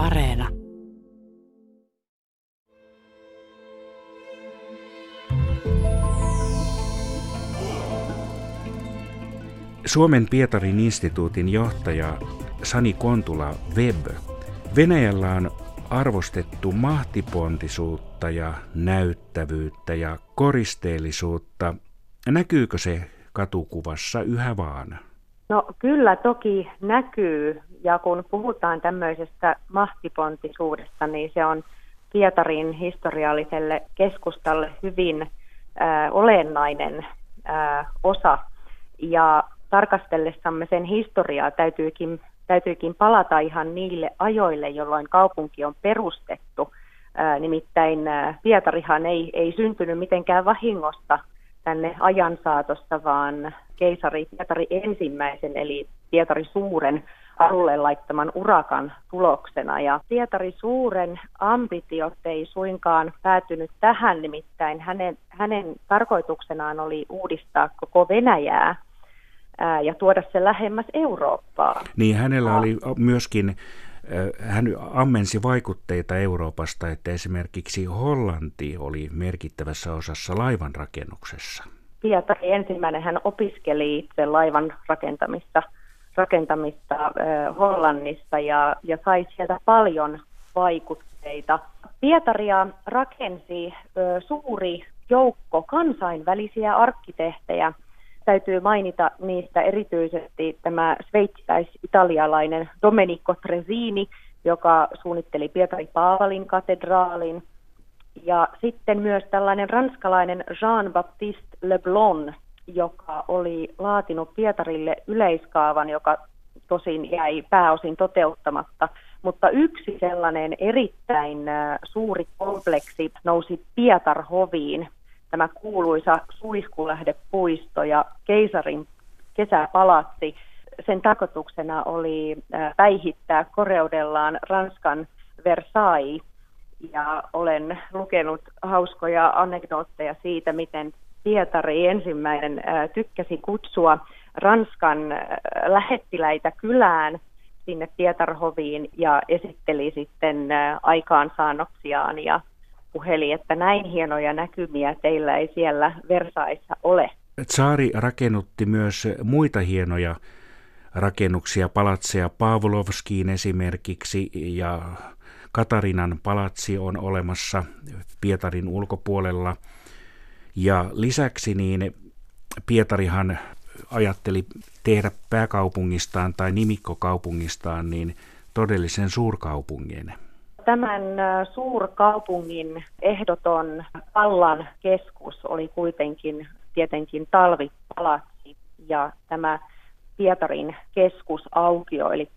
Areena. Suomen Pietarin instituutin johtaja Sani Kontula Web. Venäjällä on arvostettu mahtipontisuutta ja näyttävyyttä ja koristeellisuutta. Näkyykö se katukuvassa yhä vaan? No kyllä toki näkyy, ja kun puhutaan tämmöisestä mahtipontisuudesta, niin se on Pietarin historialliselle keskustalle hyvin äh, olennainen äh, osa. Ja tarkastellessamme sen historiaa täytyykin, täytyykin palata ihan niille ajoille, jolloin kaupunki on perustettu. Ää, nimittäin ää, Pietarihan ei, ei syntynyt mitenkään vahingosta tänne ajan saatossa, vaan keisari Pietari ensimmäisen, eli Pietari Suuren alulle laittaman urakan tuloksena. Ja Pietari Suuren ambitiot ei suinkaan päätynyt tähän, nimittäin hänen, hänen tarkoituksenaan oli uudistaa koko Venäjää ja tuoda se lähemmäs Eurooppaa. Niin hänellä oli myöskin, hän ammensi vaikutteita Euroopasta, että esimerkiksi Hollanti oli merkittävässä osassa laivan rakennuksessa. Pietari ensimmäinen hän opiskeli itse laivan rakentamista, rakentamista Hollannissa ja, ja sai sieltä paljon vaikutteita. Pietaria rakensi suuri joukko kansainvälisiä arkkitehtejä – täytyy mainita niistä erityisesti tämä sveitsiläis-italialainen Domenico Tresini, joka suunnitteli Pietari Paavalin katedraalin. Ja sitten myös tällainen ranskalainen Jean-Baptiste Leblon, joka oli laatinut Pietarille yleiskaavan, joka tosin jäi pääosin toteuttamatta. Mutta yksi sellainen erittäin äh, suuri kompleksi nousi Pietarhoviin tämä kuuluisa Suihkulähdepuisto ja keisarin kesäpalatsi. Sen tarkoituksena oli päihittää koreudellaan Ranskan Versailles. Ja olen lukenut hauskoja anekdootteja siitä, miten Pietari ensimmäinen tykkäsi kutsua Ranskan lähettiläitä kylään sinne Pietarhoviin ja esitteli sitten aikaansaannoksiaan ja puheli, että näin hienoja näkymiä teillä ei siellä Versaissa ole. Tsaari rakennutti myös muita hienoja rakennuksia, palatseja Pavlovskiin esimerkiksi ja Katarinan palatsi on olemassa Pietarin ulkopuolella. Ja lisäksi niin Pietarihan ajatteli tehdä pääkaupungistaan tai nimikkokaupungistaan niin todellisen suurkaupungin. Tämän suurkaupungin ehdoton vallan keskus oli kuitenkin tietenkin talvipalatsi ja tämä Pietarin keskusaukio, eli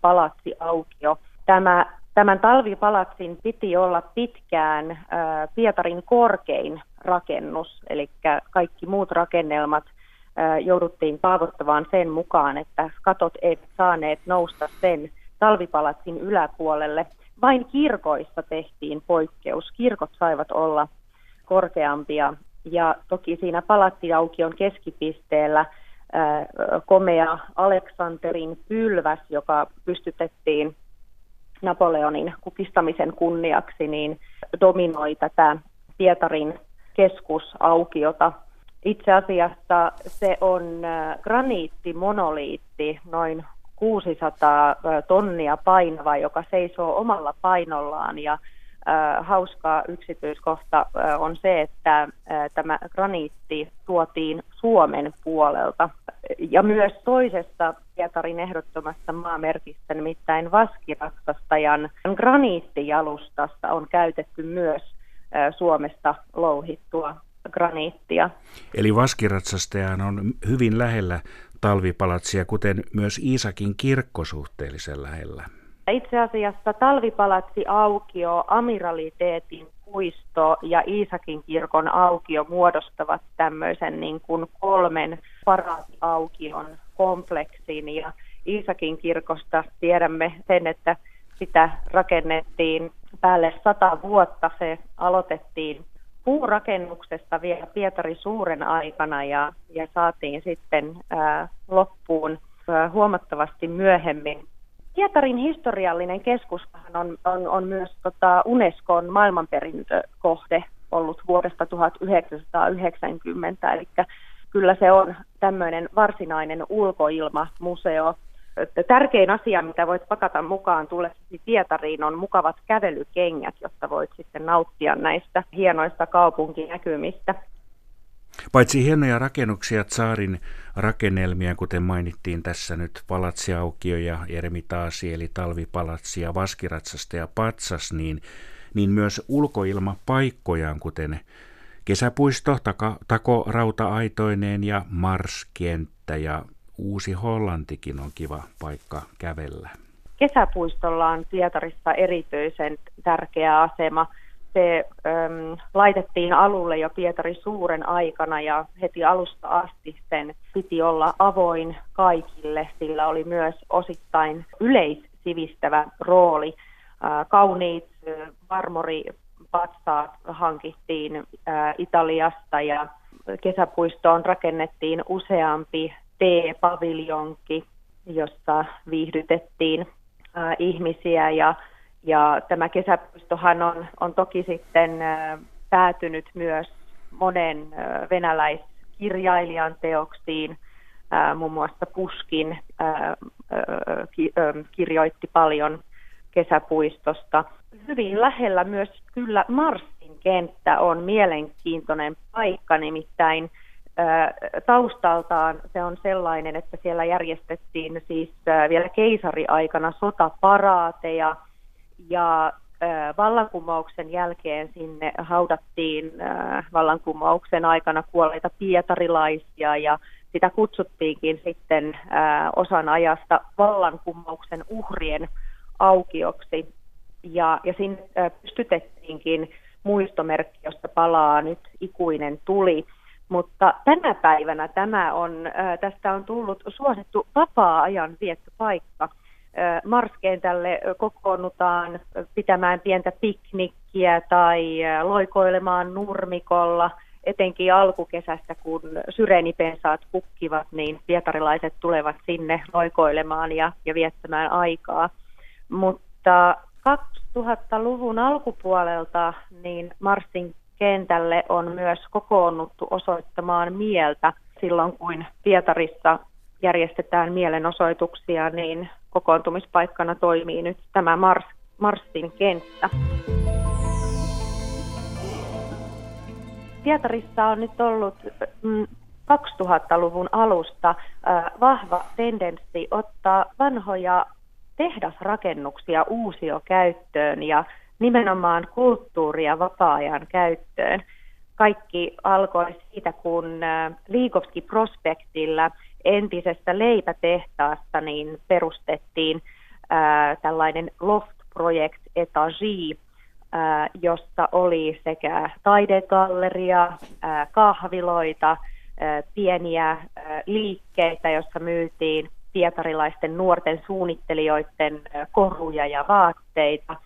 palatsiaukio. Tämä, tämän talvipalatsin piti olla pitkään Pietarin korkein rakennus, eli kaikki muut rakennelmat jouduttiin kaavoittamaan sen mukaan, että katot eivät saaneet nousta sen talvipalatsin yläpuolelle – vain kirkoissa tehtiin poikkeus. Kirkot saivat olla korkeampia. Ja toki siinä palattiaukion keskipisteellä komea Aleksanterin pylväs, joka pystytettiin Napoleonin kukistamisen kunniaksi, niin dominoi tätä Pietarin keskusaukiota. Itse asiassa se on graniittimonoliitti, noin 600 tonnia painava, joka seisoo omalla painollaan ja hauska yksityiskohta on se, että tämä graniitti tuotiin Suomen puolelta. Ja myös toisessa Pietarin ehdottomassa maamerkissä, nimittäin Vaskiratsastajan graniittijalustassa on käytetty myös Suomesta louhittua graniittia. Eli Vaskiratsastajan on hyvin lähellä talvipalatsia, kuten myös Iisakin kirkko suhteellisen lähellä. Itse asiassa talvipalatsi aukio, amiraliteetin puisto ja Iisakin kirkon aukio muodostavat tämmöisen niin kuin kolmen paraatiaukion kompleksin ja Iisakin kirkosta tiedämme sen, että sitä rakennettiin päälle sata vuotta. Se aloitettiin puurakennuksesta vielä Pietari Suuren aikana ja, ja saatiin sitten ää, loppuun ää, huomattavasti myöhemmin. Pietarin historiallinen keskus on, on, on myös tota Unescon maailmanperintökohde ollut vuodesta 1990, eli kyllä se on tämmöinen varsinainen ulkoilmamuseo. Tärkein asia, mitä voit pakata mukaan tullessasi Pietariin, on mukavat kävelykengät, jotta voit sitten nauttia näistä hienoista kaupunkinäkymistä. Paitsi hienoja rakennuksia, Tsaarin rakennelmia, kuten mainittiin tässä nyt palatsiaukio ja ermitaasi, eli talvipalatsi ja vaskiratsasta ja patsas, niin, niin myös ulkoilmapaikkojaan, kuten kesäpuisto, taka, tako rauta-aitoineen ja Marskenttä ja Uusi Hollantikin on kiva paikka kävellä. Kesäpuistolla on Pietarissa erityisen tärkeä asema – se äm, laitettiin alulle jo Pietari suuren aikana ja heti alusta asti sen piti olla avoin kaikille, sillä oli myös osittain yleissivistävä rooli. Äh, kauniit äh, marmoripatsaat hankittiin äh, Italiasta ja kesäpuistoon rakennettiin useampi T-paviljonki, jossa viihdytettiin äh, ihmisiä ja ja tämä kesäpuistohan on, on toki sitten päätynyt myös monen venäläiskirjailijan teoksiin. Muun muassa Puskin kirjoitti paljon kesäpuistosta. Hyvin lähellä myös kyllä Marsin kenttä on mielenkiintoinen paikka, nimittäin taustaltaan se on sellainen, että siellä järjestettiin siis vielä keisariaikana sotaparaateja – ja vallankumouksen jälkeen sinne haudattiin vallankumouksen aikana kuolleita pietarilaisia ja sitä kutsuttiinkin sitten osan ajasta vallankumouksen uhrien aukioksi. Ja, ja sinne pystytettiinkin muistomerkki, josta palaa nyt ikuinen tuli. Mutta tänä päivänä tämä on, tästä on tullut suosittu vapaa-ajan viettopaikka – Marskentälle kokoonnutaan pitämään pientä piknikkiä tai loikoilemaan nurmikolla. Etenkin alkukesästä, kun syreenipensaat kukkivat, niin pietarilaiset tulevat sinne loikoilemaan ja, ja viettämään aikaa. Mutta 2000-luvun alkupuolelta niin Marsin kentälle on myös kokoonnuttu osoittamaan mieltä silloin, kun Pietarissa järjestetään mielenosoituksia, niin kokoontumispaikkana toimii nyt tämä Mars, Marsin kenttä. Pietarissa on nyt ollut 2000-luvun mm, alusta vahva tendenssi ottaa vanhoja tehdasrakennuksia uusio käyttöön ja nimenomaan kulttuuria vapaa-ajan käyttöön. Kaikki alkoi siitä, kun Liikovski Prospektilla entisestä leipätehtaasta niin perustettiin ää, tällainen loft-projekt Etagi, ää, jossa oli sekä taidegalleria, ää, kahviloita, ää, pieniä ää, liikkeitä, jossa myytiin pietarilaisten nuorten suunnittelijoiden koruja ja vaatteita.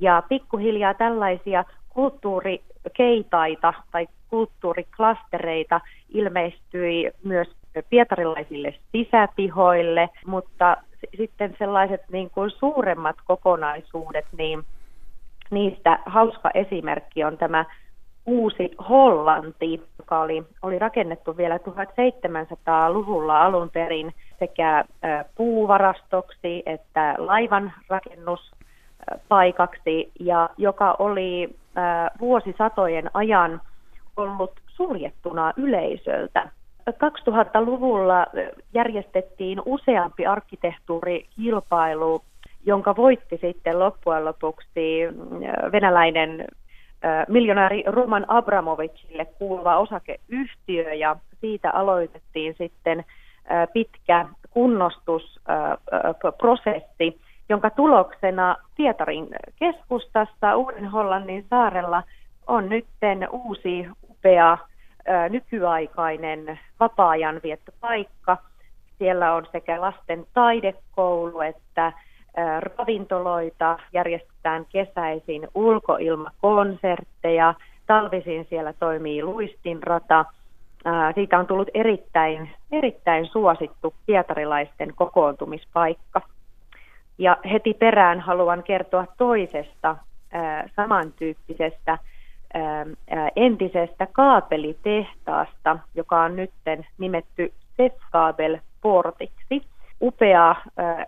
Ja pikkuhiljaa tällaisia kulttuurikeitaita tai kulttuuriklastereita ilmestyi myös pietarilaisille sisäpihoille, mutta sitten sellaiset niin kuin suuremmat kokonaisuudet, niin niistä hauska esimerkki on tämä uusi Hollanti, joka oli, oli rakennettu vielä 1700-luvulla alun perin sekä puuvarastoksi että laivan rakennuspaikaksi, ja joka oli vuosisatojen ajan ollut suljettuna yleisöltä. 2000-luvulla järjestettiin useampi arkkitehtuurikilpailu, jonka voitti sitten loppujen lopuksi venäläinen miljonääri Roman Abramovicille kuuluva osakeyhtiö. Ja siitä aloitettiin sitten pitkä kunnostusprosessi, jonka tuloksena Pietarin keskustassa Uuden-Hollannin saarella on nyt uusi upea nykyaikainen vapaa-ajan viettopaikka. Siellä on sekä lasten taidekoulu että ravintoloita, järjestetään kesäisin ulkoilmakonsertteja, talvisin siellä toimii luistinrata. Siitä on tullut erittäin, erittäin suosittu pietarilaisten kokoontumispaikka. Ja heti perään haluan kertoa toisesta samantyyppisestä entisestä kaapelitehtaasta, joka on nyt nimetty Sefkabel Portiksi. Upea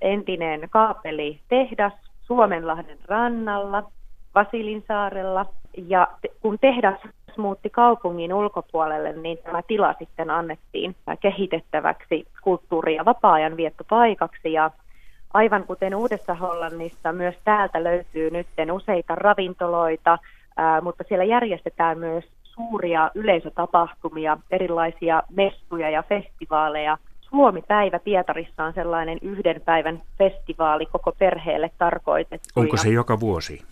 entinen kaapelitehdas Suomenlahden rannalla, Vasilinsaarella. Ja kun tehdas muutti kaupungin ulkopuolelle, niin tämä tila sitten annettiin kehitettäväksi kulttuuri- ja vapaa-ajan viettopaikaksi. Ja aivan kuten Uudessa Hollannissa, myös täältä löytyy nyt useita ravintoloita, mutta siellä järjestetään myös suuria yleisötapahtumia, erilaisia messuja ja festivaaleja. Suomi-päivä Pietarissa on sellainen yhden päivän festivaali koko perheelle tarkoitettu. Onko se joka vuosi?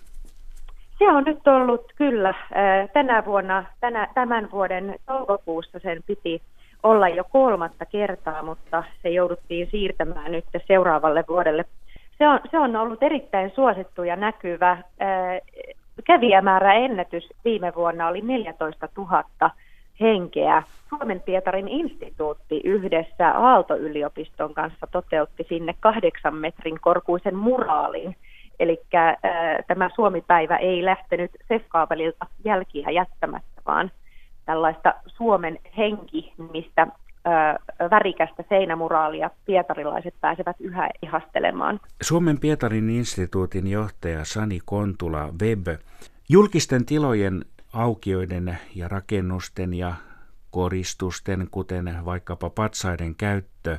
Se on nyt ollut kyllä tänä vuonna, tänä, tämän vuoden toukokuussa sen piti olla jo kolmatta kertaa, mutta se jouduttiin siirtämään nyt seuraavalle vuodelle. Se on, se on ollut erittäin suosittu ja näkyvä. Kävijämäärä ennätys viime vuonna oli 14 000 henkeä. Suomen Pietarin instituutti yhdessä Aalto-yliopiston kanssa toteutti sinne kahdeksan metrin korkuisen muraalin. Eli äh, tämä Suomi-päivä ei lähtenyt Sefkaapelilta jälkiä jättämättä, vaan tällaista Suomen henki, mistä värikästä seinämuraalia pietarilaiset pääsevät yhä ihastelemaan. Suomen Pietarin instituutin johtaja Sani Kontula Web. Julkisten tilojen aukioiden ja rakennusten ja koristusten, kuten vaikkapa patsaiden käyttö,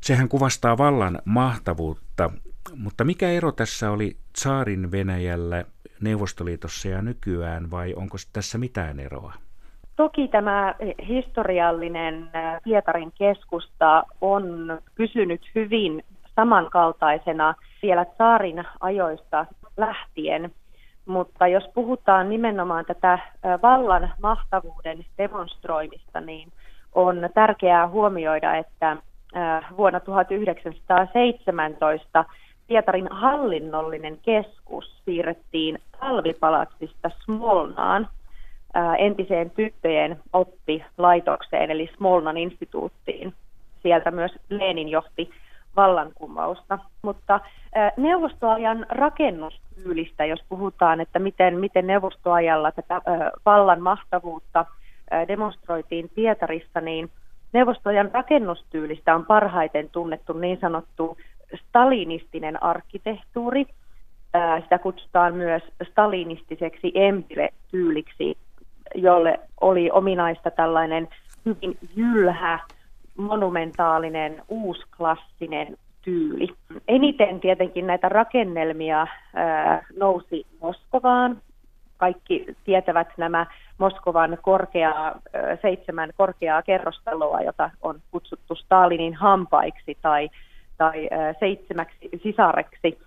sehän kuvastaa vallan mahtavuutta, mutta mikä ero tässä oli Tsaarin Venäjällä, Neuvostoliitossa ja nykyään, vai onko tässä mitään eroa? Toki tämä historiallinen Pietarin keskusta on pysynyt hyvin samankaltaisena vielä saarin ajoista lähtien, mutta jos puhutaan nimenomaan tätä vallan mahtavuuden demonstroimista, niin on tärkeää huomioida, että vuonna 1917 Pietarin hallinnollinen keskus siirrettiin talvipalatsista Smolnaan entiseen tyttöjen oppilaitokseen, eli Smolnan instituuttiin. Sieltä myös Lenin johti vallankumousta. Mutta neuvostoajan rakennustyylistä, jos puhutaan, että miten, miten neuvostoajalla tätä vallan mahtavuutta demonstroitiin Pietarissa, niin neuvostoajan rakennustyylistä on parhaiten tunnettu niin sanottu stalinistinen arkkitehtuuri. Sitä kutsutaan myös stalinistiseksi empire-tyyliksi jolle oli ominaista tällainen hyvin jylhä, monumentaalinen, uusklassinen tyyli. Eniten tietenkin näitä rakennelmia nousi Moskovaan. Kaikki tietävät nämä Moskovan korkeaa, seitsemän korkeaa kerrostaloa, jota on kutsuttu Stalinin hampaiksi tai, tai seitsemäksi sisareksi.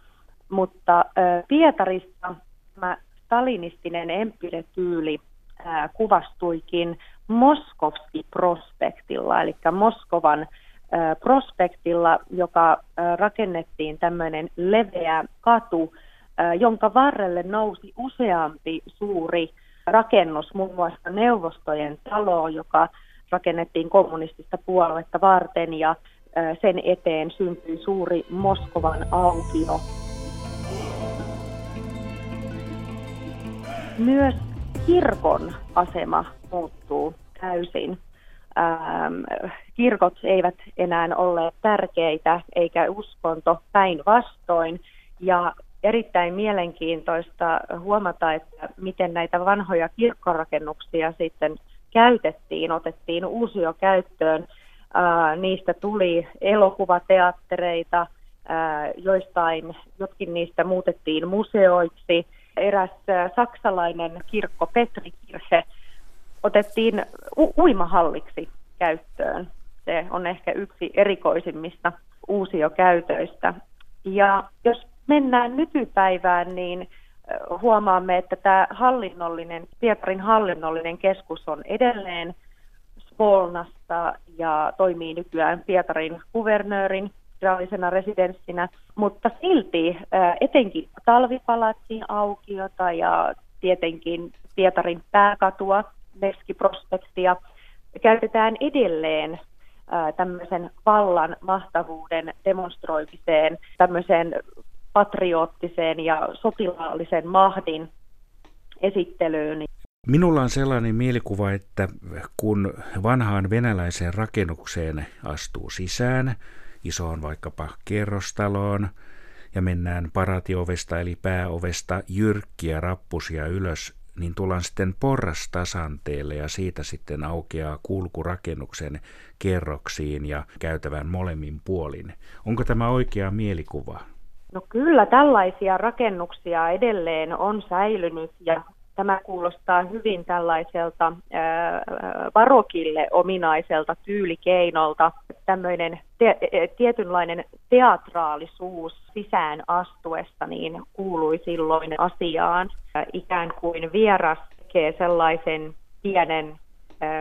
Mutta Pietarissa tämä stalinistinen empire-tyyli kuvastuikin Moskovski-prospektilla, eli Moskovan prospektilla, joka rakennettiin tämmöinen leveä katu, jonka varrelle nousi useampi suuri rakennus, muun muassa neuvostojen talo, joka rakennettiin kommunistista puoluetta varten ja sen eteen syntyi suuri Moskovan aukio. Myös kirkon asema muuttuu täysin. Ähm, kirkot eivät enää ole tärkeitä eikä uskonto päinvastoin. Ja erittäin mielenkiintoista huomata, että miten näitä vanhoja kirkkorakennuksia sitten käytettiin, otettiin uusio käyttöön. Äh, niistä tuli elokuvateattereita, äh, joistain jotkin niistä muutettiin museoiksi – eräs saksalainen kirkko Petrikirche otettiin u- uimahalliksi käyttöön. Se on ehkä yksi erikoisimmista uusiokäytöistä. Ja jos mennään nykypäivään, niin huomaamme, että tämä hallinnollinen, Pietarin hallinnollinen keskus on edelleen Spolnassa ja toimii nykyään Pietarin kuvernöörin virallisena residenssinä, mutta silti etenkin talvipalatsin aukiota ja tietenkin Pietarin pääkatua, Meskiprospektia, käytetään edelleen tämmöisen vallan mahtavuuden demonstroimiseen, tämmöiseen patriottiseen ja sotilaallisen mahdin esittelyyn. Minulla on sellainen mielikuva, että kun vanhaan venäläiseen rakennukseen astuu sisään, isoon vaikkapa kerrostaloon, ja mennään paratioovesta eli pääovesta jyrkkiä rappusia ylös, niin tullaan sitten porrastasanteelle ja siitä sitten aukeaa kulkurakennuksen kerroksiin ja käytävän molemmin puolin. Onko tämä oikea mielikuva? No kyllä tällaisia rakennuksia edelleen on säilynyt ja Tämä kuulostaa hyvin tällaiselta ää, barokille ominaiselta tyylikeinolta. Tämmöinen te- tietynlainen teatraalisuus sisään astuessa niin kuului silloin asiaan. Ikään kuin vieras tekee sellaisen pienen,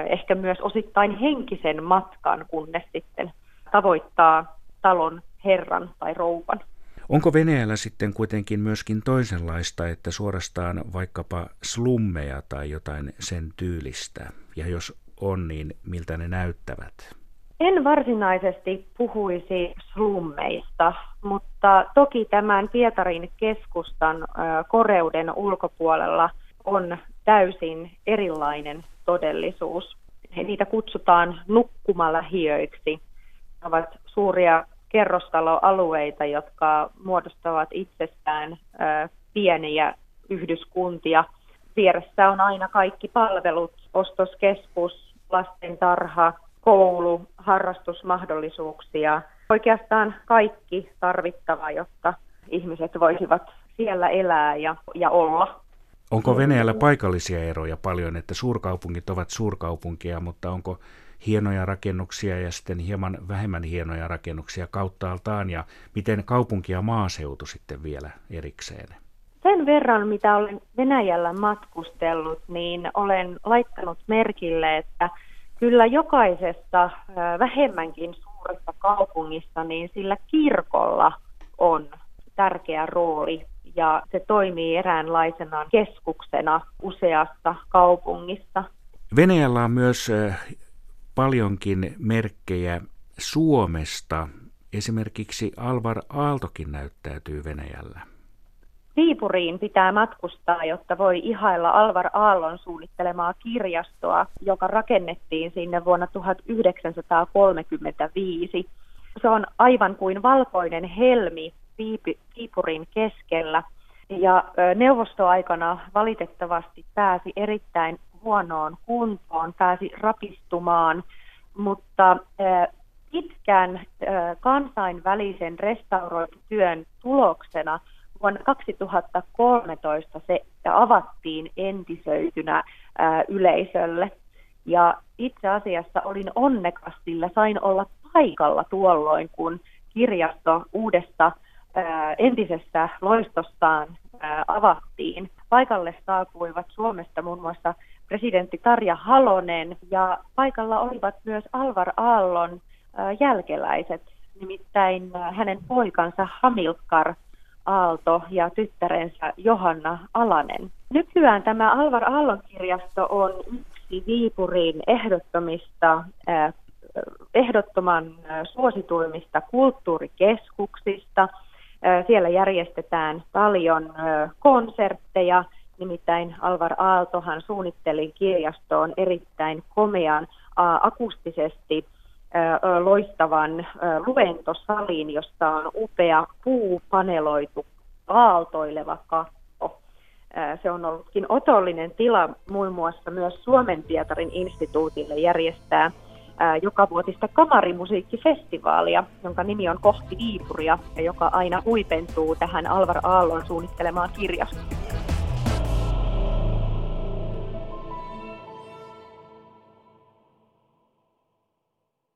ehkä myös osittain henkisen matkan, kunnes sitten tavoittaa talon herran tai rouvan. Onko Venäjällä sitten kuitenkin myöskin toisenlaista, että suorastaan vaikkapa slummeja tai jotain sen tyylistä? Ja jos on, niin miltä ne näyttävät? En varsinaisesti puhuisi slummeista, mutta toki tämän Pietarin keskustan koreuden ulkopuolella on täysin erilainen todellisuus. Niitä kutsutaan nukkumalähiöiksi. Ne ovat suuria kerrostaloalueita, jotka muodostavat itsestään pieniä yhdyskuntia. Vieressä on aina kaikki palvelut, ostoskeskus, lastentarha, koulu, harrastusmahdollisuuksia, oikeastaan kaikki tarvittava, jotta ihmiset voisivat siellä elää ja, ja olla. Onko Venäjällä paikallisia eroja paljon, että suurkaupungit ovat suurkaupunkia, mutta onko hienoja rakennuksia ja sitten hieman vähemmän hienoja rakennuksia kauttaaltaan ja miten kaupunki ja maaseutu sitten vielä erikseen? Sen verran, mitä olen Venäjällä matkustellut, niin olen laittanut merkille, että kyllä jokaisessa vähemmänkin suuressa kaupungissa, niin sillä kirkolla on tärkeä rooli ja se toimii eräänlaisena keskuksena useasta kaupungista. Venäjällä on myös paljonkin merkkejä Suomesta. Esimerkiksi Alvar Aaltokin näyttäytyy Venäjällä. Viipuriin pitää matkustaa, jotta voi ihailla Alvar Aallon suunnittelemaa kirjastoa, joka rakennettiin sinne vuonna 1935. Se on aivan kuin valkoinen helmi Viipurin keskellä. Ja neuvostoaikana valitettavasti pääsi erittäin huonoon kuntoon, pääsi rapistumaan, mutta pitkän kansainvälisen restaurointityön tuloksena vuonna 2013 se avattiin entisöitynä yleisölle. Ja itse asiassa olin onnekas, sillä sain olla paikalla tuolloin, kun kirjasto uudesta entisessä loistostaan avattiin. Paikalle saapuivat Suomesta muun muassa presidentti Tarja Halonen ja paikalla olivat myös Alvar Aallon jälkeläiset, nimittäin hänen poikansa Hamilkar Aalto ja tyttärensä Johanna Alanen. Nykyään tämä Alvar Aallon kirjasto on yksi Viipurin ehdottomista ehdottoman suosituimmista kulttuurikeskuksista. Siellä järjestetään paljon konsertteja, Nimittäin Alvar Aaltohan suunnitteli kirjastoon erittäin komean akustisesti loistavan luentosalin, jossa on upea puupaneloitu aaltoileva katto. Se on ollutkin otollinen tila muun muassa myös Suomen Pietarin instituutille järjestää joka vuotista kamarimusiikkifestivaalia, jonka nimi on Kohti Viipuria ja joka aina huipentuu tähän Alvar Aallon suunnittelemaan kirjastoon.